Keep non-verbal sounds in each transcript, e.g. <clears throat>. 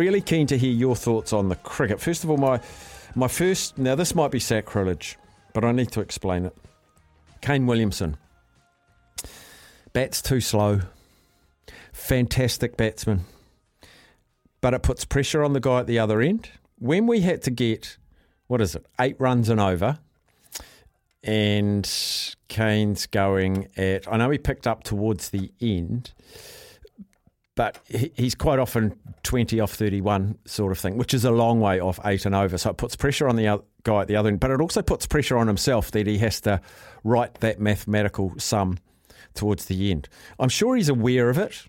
really keen to hear your thoughts on the cricket. First of all, my my first now this might be sacrilege, but I need to explain it. Kane Williamson bats too slow. Fantastic batsman, but it puts pressure on the guy at the other end. When we had to get what is it, eight runs and over, and Kane's going at. I know he picked up towards the end but he's quite often 20 off 31 sort of thing, which is a long way off eight and over. So it puts pressure on the guy at the other end, but it also puts pressure on himself that he has to write that mathematical sum towards the end. I'm sure he's aware of it.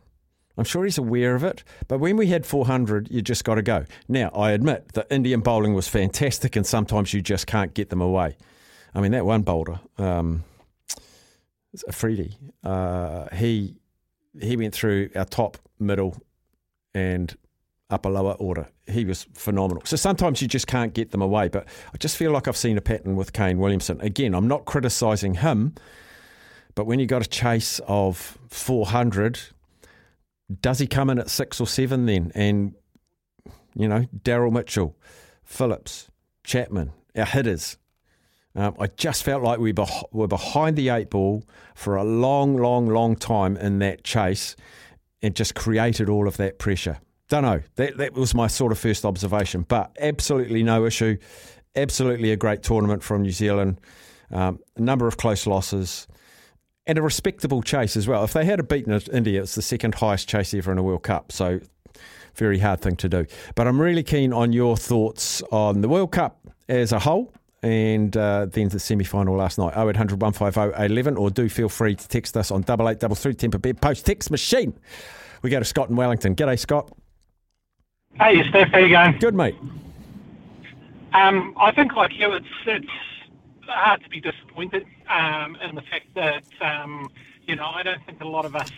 I'm sure he's aware of it. But when we had 400, you just got to go. Now, I admit that Indian bowling was fantastic, and sometimes you just can't get them away. I mean, that one bowler, um, Afridi, uh, he he went through our top, middle, and upper lower order. He was phenomenal. So sometimes you just can't get them away. But I just feel like I've seen a pattern with Kane Williamson. Again, I'm not criticising him, but when you got a chase of 400, does he come in at six or seven then? And, you know, Daryl Mitchell, Phillips, Chapman, our hitters, um, I just felt like we were behind the eight ball for a long, long, long time in that chase and just created all of that pressure. Don't know. That, that was my sort of first observation, but absolutely no issue. Absolutely a great tournament from New Zealand. Um, a number of close losses and a respectable chase as well. If they had a beaten India, it's the second highest chase ever in a World Cup. So, very hard thing to do. But I'm really keen on your thoughts on the World Cup as a whole and uh, then the semi final last night 0800 150 11 or do feel free to text us on 8833 Temper Bed Post Text Machine. We go to Scott in Wellington. G'day, Scott. Hey, Steph, how you going? Good, mate. Um, I think, like you, it's it's hard to be disappointed um, in the fact that um, you know I don't think a lot of us,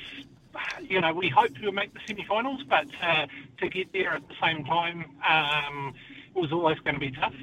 you know, we hope to make the semi-finals, but uh, to get there at the same time um, was always going to be tough.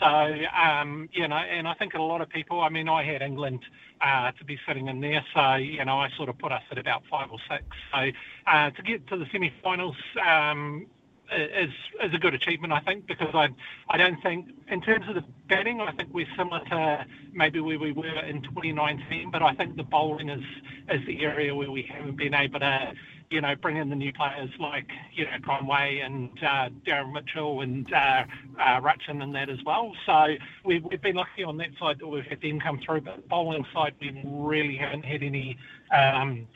So, um, you know, and I think a lot of people, I mean, I had England uh, to be sitting in there, so, you know, I sort of put us at about five or six. So uh, to get to the semi finals, um, is is a good achievement, I think, because I I don't think in terms of the batting, I think we're similar to maybe where we were in 2019, but I think the bowling is is the area where we haven't been able to you know, bring in the new players like, you know, Conway and uh, Darren Mitchell and uh, uh, Rachin and that as well. So we've, we've been lucky on that side that we've had them come through, but the bowling side we really haven't had any um,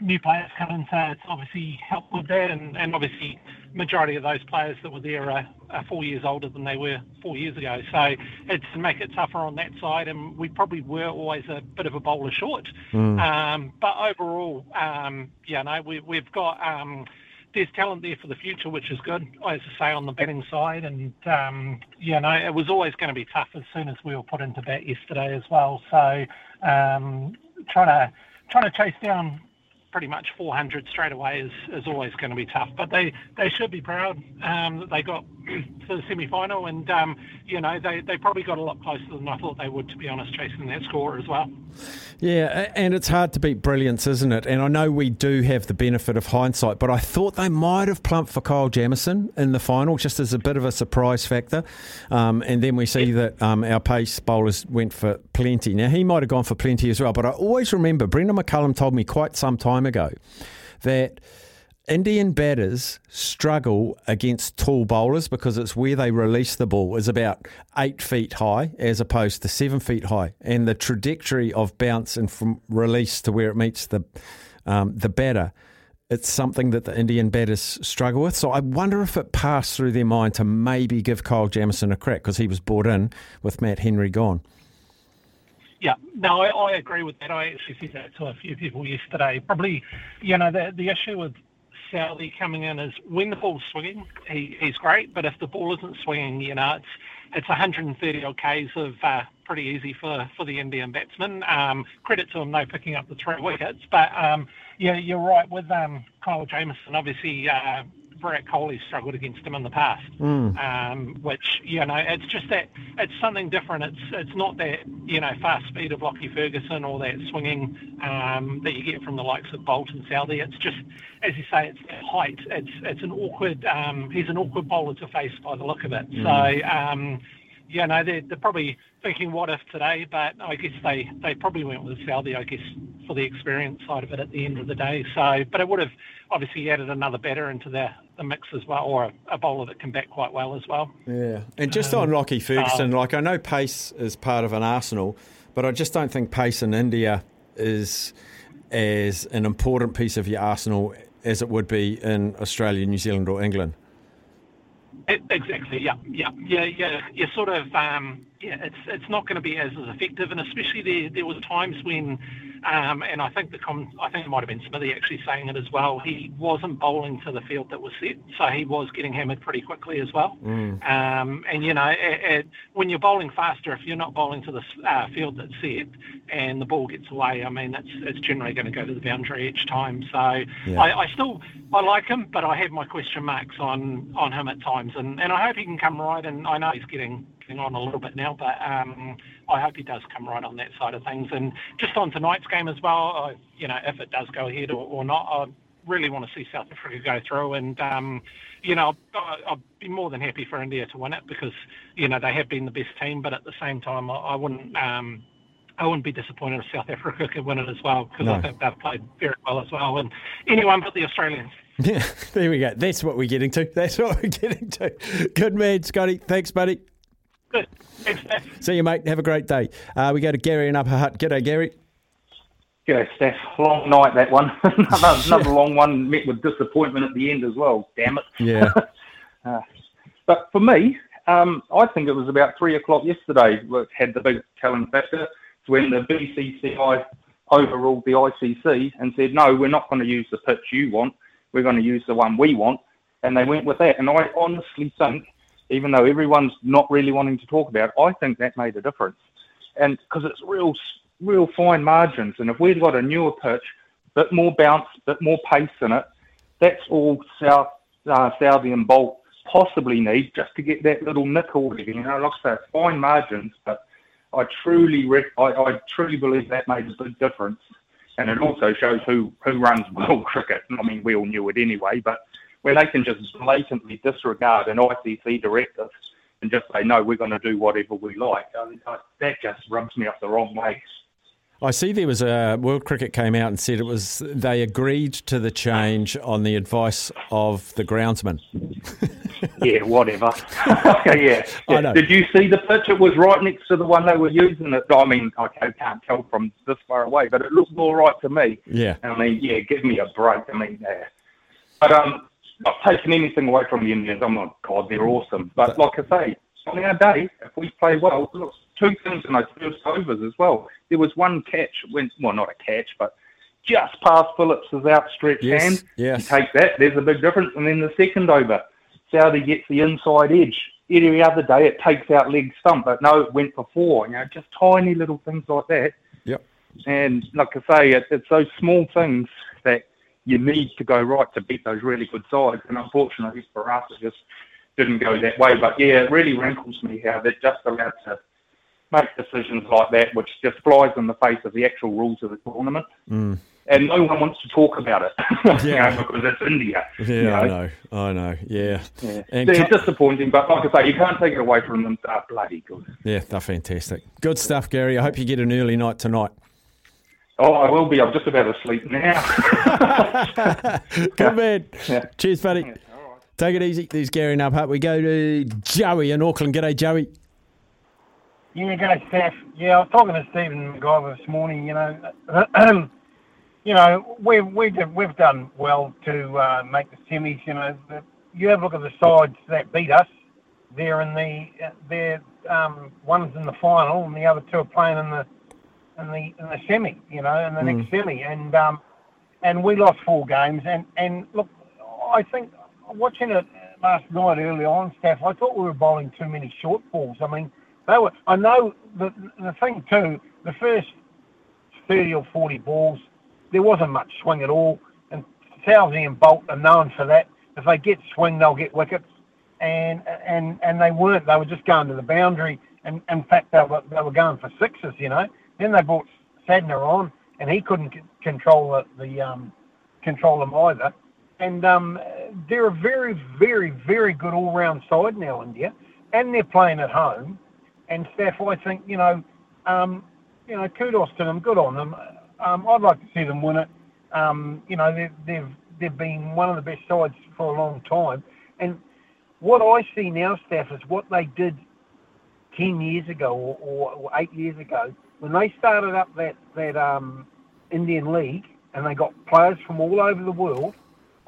new players come in, so it's obviously helped with that. And, and obviously, majority of those players that were there are, are, four years older than they were four years ago. So it's to make it tougher on that side. And we probably were always a bit of a bowler short. Mm. Um, but overall, um, yeah, no, we, we've got. Um, there's talent there for the future, which is good, as I say, on the batting side. And, um, you know, it was always going to be tough as soon as we were put into bat yesterday as well. So um, trying to trying to chase down pretty much 400 straight away is, is always going to be tough. But they, they should be proud um, that they got <clears throat> to the semi final, and um, you know they, they probably got a lot closer than I thought they would, to be honest, chasing that score as well. Yeah, and it's hard to beat brilliance, isn't it? And I know we do have the benefit of hindsight, but I thought they might have plumped for Kyle Jamieson in the final, just as a bit of a surprise factor. Um, and then we see that um, our pace bowlers went for plenty. Now he might have gone for plenty as well, but I always remember Brendon McCullum told me quite some time ago that Indian batters struggle against tall bowlers because it's where they release the ball is about eight feet high as opposed to seven feet high, and the trajectory of bounce and from release to where it meets the um, the batter. It's something that the Indian batters struggle with. So I wonder if it passed through their mind to maybe give Kyle Jamieson a crack because he was brought in with Matt Henry gone. Yeah, no, I, I, agree with that. I actually said that to a few people yesterday. Probably, you know, the the issue with Southee coming in is when the ball's swinging, he, he's great. But if the ball isn't swinging, you know, it's it's 130 odd k's of uh, pretty easy for, for the Indian batsman. Um, credit to him though picking up the three wickets. But um, yeah, you're right with um, Kyle Jamieson. Obviously, uh, Virat Kohli struggled against him in the past. Mm. Um, which you know, it's just that it's something different. It's it's not that you know fast speed of Lockie Ferguson or that swinging um, that you get from the likes of Boult and Southee. It's just as you say, it's height. It's it's an awkward. Um, he's an awkward bowler to face by the look of it. Mm. So. Yeah, no, they're, they're probably thinking what if today, but I guess they, they probably went with Southee, I guess, for the experience side of it at the end of the day. So, but it would have obviously added another batter into the, the mix as well, or a, a bowler that can bat quite well as well. Yeah, and just um, on Lockie Ferguson, uh, like I know pace is part of an arsenal, but I just don't think pace in India is as an important piece of your arsenal as it would be in Australia, New Zealand, or England. Exactly. Yeah. Yeah. Yeah. Yeah. You're sort of. Um, yeah. It's it's not going to be as, as effective, and especially there there was times when um, and I think the com- I think it might have been Smithy actually saying it as well. He wasn't bowling to the field that was set, so he was getting hammered pretty quickly as well. Mm. Um, and you know, it, it, when you're bowling faster, if you're not bowling to the uh, field that's set and the ball gets away, I mean, it's it's generally going to go to the boundary each time. So Yeah. I, I still I like him, but I have my question marks on on him at times, and and I hope he can come right. And I know he's getting on a little bit now, but um, I hope he does come right on that side of things. And just on tonight's game as well, I, you know, if it does go ahead or, or not, I really want to see South Africa go through. And um, you know, I- I'd be more than happy for India to win it because you know they have been the best team, but at the same time, I, I wouldn't. Um, I wouldn't be disappointed if South Africa could win it as well because No. I think they've played very well as well. And anyone but the Australians. Yeah, <laughs> there we go. That's what we're getting to. That's what we're getting to. Good man, Scotty. Thanks, buddy. Good. Thanks, Steph. See you, mate. Have a great day. Uh, we go to Gary in Upper Hut. G'day, Gary. G'day, Steph. Long night, that one. <laughs> another, another long one met with disappointment at the end as well. Damn it. Yeah. <laughs> Uh, but for me, um, I think it was about three o'clock yesterday that had the big telling factor. It's when the BCCI overruled the ICC and said, no, we're not going to use the pitch you want. We're going to use the one we want. And they went with that. And I honestly think, even though everyone's not really wanting to talk about it, I think that made a difference. And because it's real, real fine margins. And if we'd got a newer pitch, bit more bounce, bit more pace in it, that's all South, uh, Southee and Boult possibly need just to get that little nick or. You know, like I say, fine margins, but I truly, I, I truly believe that made a big difference. And it also shows who, who runs <laughs> world cricket. I mean, we all knew it anyway, but where they can just blatantly disregard an ICC directive and just say, no, we're going to do whatever we like, I, I, that just rubs me up the wrong way. I see there was a World Cricket came out and said it was they agreed to the change on the advice of the groundsman. <laughs> yeah, whatever. <laughs> yeah. I yeah. know. Did you see the pitch? It was right next to the one they were using. It. I mean, I can't tell from this far away, but it looked all right to me. Yeah. I mean, yeah, give me a break. I mean, yeah. But um, not taking anything away from the Indians. I'm not God, they're awesome. But like I say, on our day, if we play well, look, two things in those first overs as well. There was one catch when, well, not a catch, but just past Phillips's outstretched Yes, hand. yes. You take that. There's a big difference. And then the second over, Southee gets the inside edge. Every other day it takes out leg stump, but no, it went for four. You know, just tiny little things like that. Yep. And like I say, it, it's those small things you need to go right to beat those really good sides. And unfortunately for us, it just didn't go that way. But yeah, it really rankles me how they're just allowed to make decisions like that, which just flies in the face of the actual rules of the tournament. Mm. And no one wants to talk about it <laughs> you Yeah. know, because it's India. Yeah, you I know. I know. Yeah. Yeah. And co- disappointing, but like I say, you can't take it away from them. They're bloody good. yeah, they're fantastic. Good stuff, Gary. I hope you get an early night tonight. Oh, I will be. I'm just about asleep now. <laughs> Good man. <laughs> Yeah. Cheers, buddy. Take it easy. There's Gary in Upper We go to Joey in Auckland. G'day, Joey. Yeah, go Steph. Yeah, I was talking to Stephen McGiver this morning. You know, <clears throat> you know, we we did, we've done well to uh, make the semis. You know, the, you have a look at the sides that beat us. They're in the uh, they're um, one's in the final, and the other two are playing in the in the in the semi. You know, in the next semi, and um, and we lost four games. And and look, I think watching it last night early on, Steph, I thought we were bowling too many short balls. I mean, they were. I know the the thing too. The first thirty or forty balls, there wasn't much swing at all, and Southee and Boult are known for that. if they get swing, they'll get wickets. And and and they weren't. They were just going to the boundary. And in fact, they were they were going for sixes. You know. Then they brought Santner on, and he couldn't c- control the, the um, control them either. And um, they're a very, very, very good all-round side now, in India, and they're playing at home. And Steph, I think you know, um, you know, kudos to them, good on them. Um, I'd like to see them win it. Um, you know, they've, they've they've been one of the best sides for a long time. And what I see now, Steph, is what they did ten years ago or, or, or eight years ago when they started up that that um, Indian League and they got players from all over the world.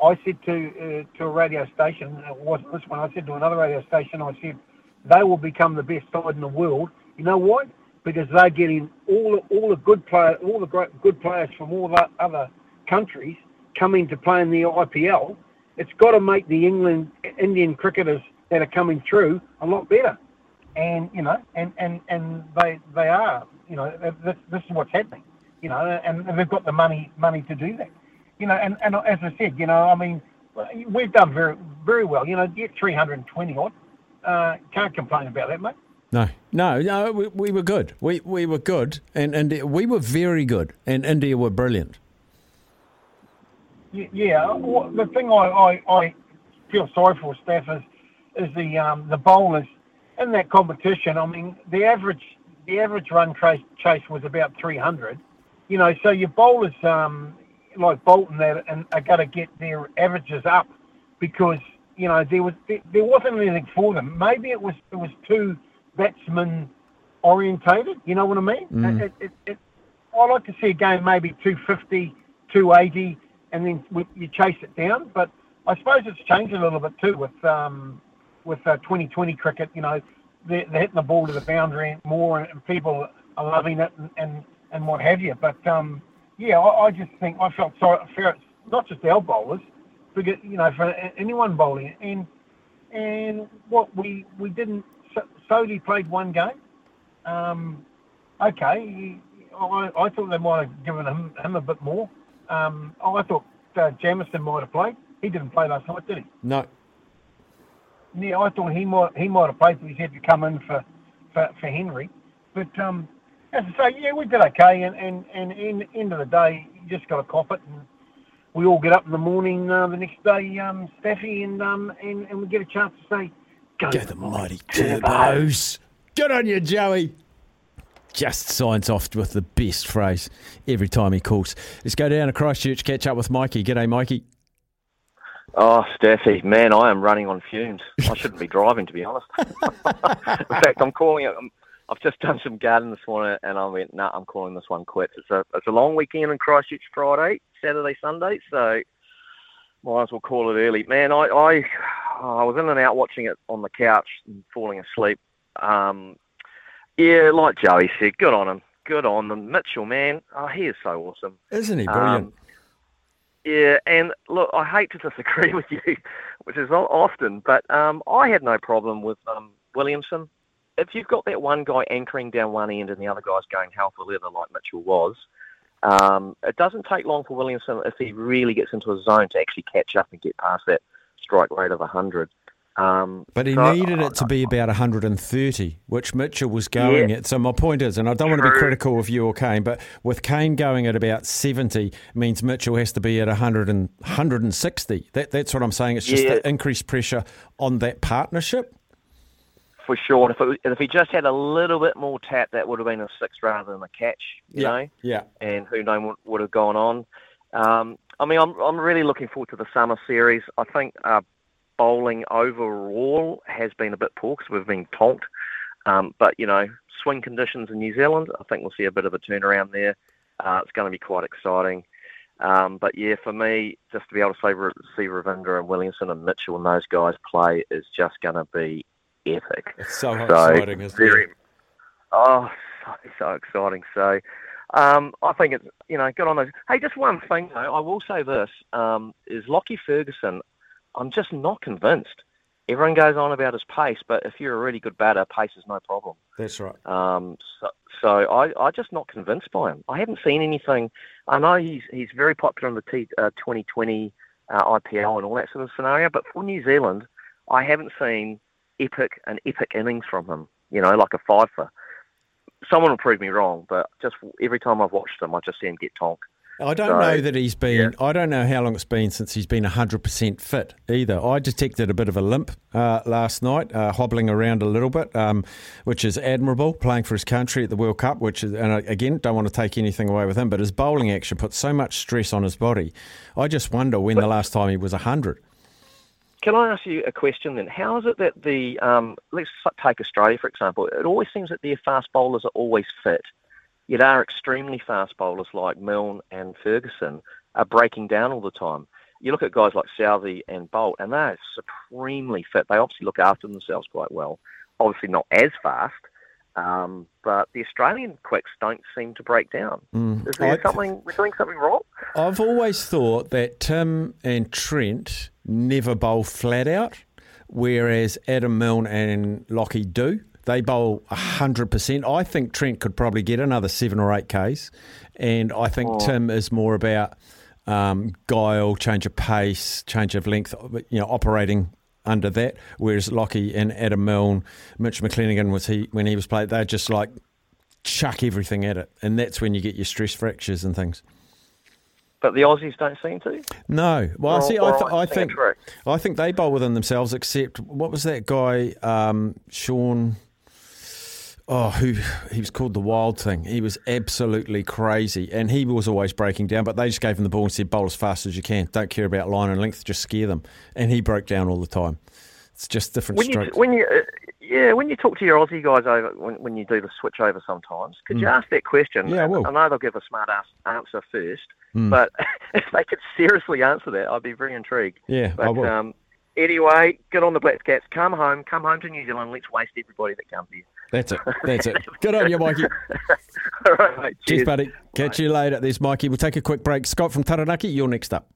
I said to uh, to a radio station, it wasn't this one. I said to another radio station, I said they will become the best side in the world. You know why? Because they're getting all all the good player, all the great good players from all the other countries coming to play in the IPL. It's got to make the England Indian cricketers that are coming through a lot better. And you know, and and and they they are. You know, this, this is what's happening. You know, and they've got the money money to do that you know, and, and as I said, you know, I mean, we've done very very well. You know, get 320 odd. Uh, can't complain about that, mate. No, no, no. We, we were good. We we were good, and and we were very good, and India were brilliant. Yeah, the thing I, I, I feel sorry for, Steph, is is the um, the bowlers in that competition. I mean, the average the average run chase, chase was about 300. You know, so your bowlers, um, like Bolton that and are going to get their averages up because you know there was there, there wasn't anything for them. Maybe it was it was too batsman orientated. You know what I mean? Mm. It, it, it, I like to see a game maybe 250, 280, and then you chase it down. But I suppose it's changed a little bit too with um, with uh, 2020 cricket. You know, they're, they're, hitting the ball to the boundary more, and people are loving it and and, and what have you. But um, yeah, I, I, just think I felt sorry for not just our bowlers, but you know for anyone bowling. And and what we we didn't. Sodhi played one game. Um, okay, I, I, thought they might have given him him a bit more. Um, I thought uh, Jamieson might have played. He didn't play last night, did he? No. Yeah, I thought he might he might have played, but he had to come in for for, for Henry. But um, as I say, yeah, we did okay, and and and in end of the day, you just got to cop it, and we all get up in the morning uh, the next day, um, Staffy, and um and, and we get a chance to say, "Go, Go the mighty turbos. turbos!" Good on you, Joey. Just signs off with the best phrase every time he calls. Let's go down to Christchurch, catch up with Mikey. G'day, Mikey. Oh, Staffy, man, I am running on fumes. I shouldn't be driving, to be honest. <laughs> In fact, I'm calling it. I've just done some gardening this morning, and I went, "No, nah, I'm calling this one quits." It's a it's a long weekend in Christchurch, Friday, Saturday, Sunday, so might as well call it early. Man, I I, I was in and out watching it on the couch and falling asleep. Um, yeah, like Joey said, good on him, good on them. Mitchell, man, oh, he is so awesome, isn't he? Brilliant. Um, yeah, and look, I hate to disagree <laughs> with you, which is not often, but um, I had no problem with um, Williamson if you've got that one guy anchoring down one end and the other guy's going hell for leather like Mitchell was, um, it doesn't take long for Williamson if he really gets into a zone to actually catch up and get past that strike rate of 100. Um, but he so, needed it to be about 130, which Mitchell was going yeah, at. So my point is, and I don't true. want to be critical of you or Kane, but with Kane going at about 70 means Mitchell has to be at 100 and, 160. That, that's what I'm saying. It's just yeah. the increased pressure on that partnership for sure. And if, it, if he just had a little bit more tap, that would have been a six rather than a catch, you yeah, know? Yeah. And who knows what would have gone on. Um, I mean, I'm, I'm really looking forward to the summer series. I think uh, bowling overall has been a bit poor because we've been tonked. Um, but, you know, swing conditions in New Zealand, I think we'll see a bit of a turnaround there. Uh, it's going to be quite exciting. Um, but yeah, for me, just to be able to see, see Ravindra and Williamson and Mitchell and those guys play is just going to be epic. It's so, so exciting, isn't very, it? Oh, so, so exciting. So, um, I think it's you know good on those. Hey, just one thing though, I will say this um, is Lockie Ferguson. I'm just not convinced. Everyone goes on about his pace, but if you're a really good batter, pace is no problem. That's right. Um, so, so I, I'm just not convinced by him. I haven't seen anything. I know he's he's very popular in the T, uh, 2020 uh, IPL and all that sort of scenario. But for New Zealand, I haven't seen epic an epic innings from him. You know, like a fifer. Someone will prove me wrong, but just every time I've watched him, I just see him get tonked. I don't so, know that he's been. Yeah. I don't know how long it's been since he's been hundred percent fit either. I detected a bit of a limp uh, last night, uh, hobbling around a little bit, um, which is admirable. Playing for his country at the World Cup, which is, and again, don't want to take anything away with him, but his bowling action puts so much stress on his body. I just wonder when but, the last time he was hundred. Can I ask you a question then? How is it that the um, let's take Australia for example? It always seems that their fast bowlers are always fit Yet our extremely fast bowlers like Milne and Ferguson are breaking down all the time. You look at guys like Southee and Boult, and they're supremely fit. They obviously look after themselves quite well. Obviously not as fast, um, but the Australian quicks don't seem to break down. Mm. Is there I, something we're doing something wrong? I've always thought that Tim and Trent never bowl flat out, whereas Adam Milne and Lockie do. They bowl 100%. I think Trent could probably get another seven or eight Ks. And I think oh. Tim is more about um, guile, change of pace, change of length, you know, operating under that. Whereas Lockie and Adam Milne, Mitch McClenaghan was he when he was playing, they're just like chuck everything at it, and that's when you get your stress fractures and things. But the Aussies don't seem to. No, well, or, see, I, th- I think I think they bowl within themselves. Except what was that guy, um, Sean? Oh, who he was called the Wild Thing. He was absolutely crazy, and he was always breaking down. But they just gave him the ball and said, "Bowl as fast as you can. Don't care about line and length. Just scare them." And he broke down all the time. It's just different when strokes. You, when you, uh, yeah, when you talk to your Aussie guys over, when, when you do the switch over, sometimes could mm. you ask that question? Yeah, I will. I know they'll give a smart ass answer first, mm. but <laughs> if they could seriously answer that, I'd be very intrigued. Yeah, but, I will. Um, anyway, get on the Black Caps. Come home. Come home to New Zealand. Let's waste everybody that comes here. That's it. That's it. Good on you, Mikey. <laughs> All right, mate. Cheers, Cheers buddy. Catch Bye. you later. There's Mikey. We'll take a quick break. Scott from Taranaki, you're next up.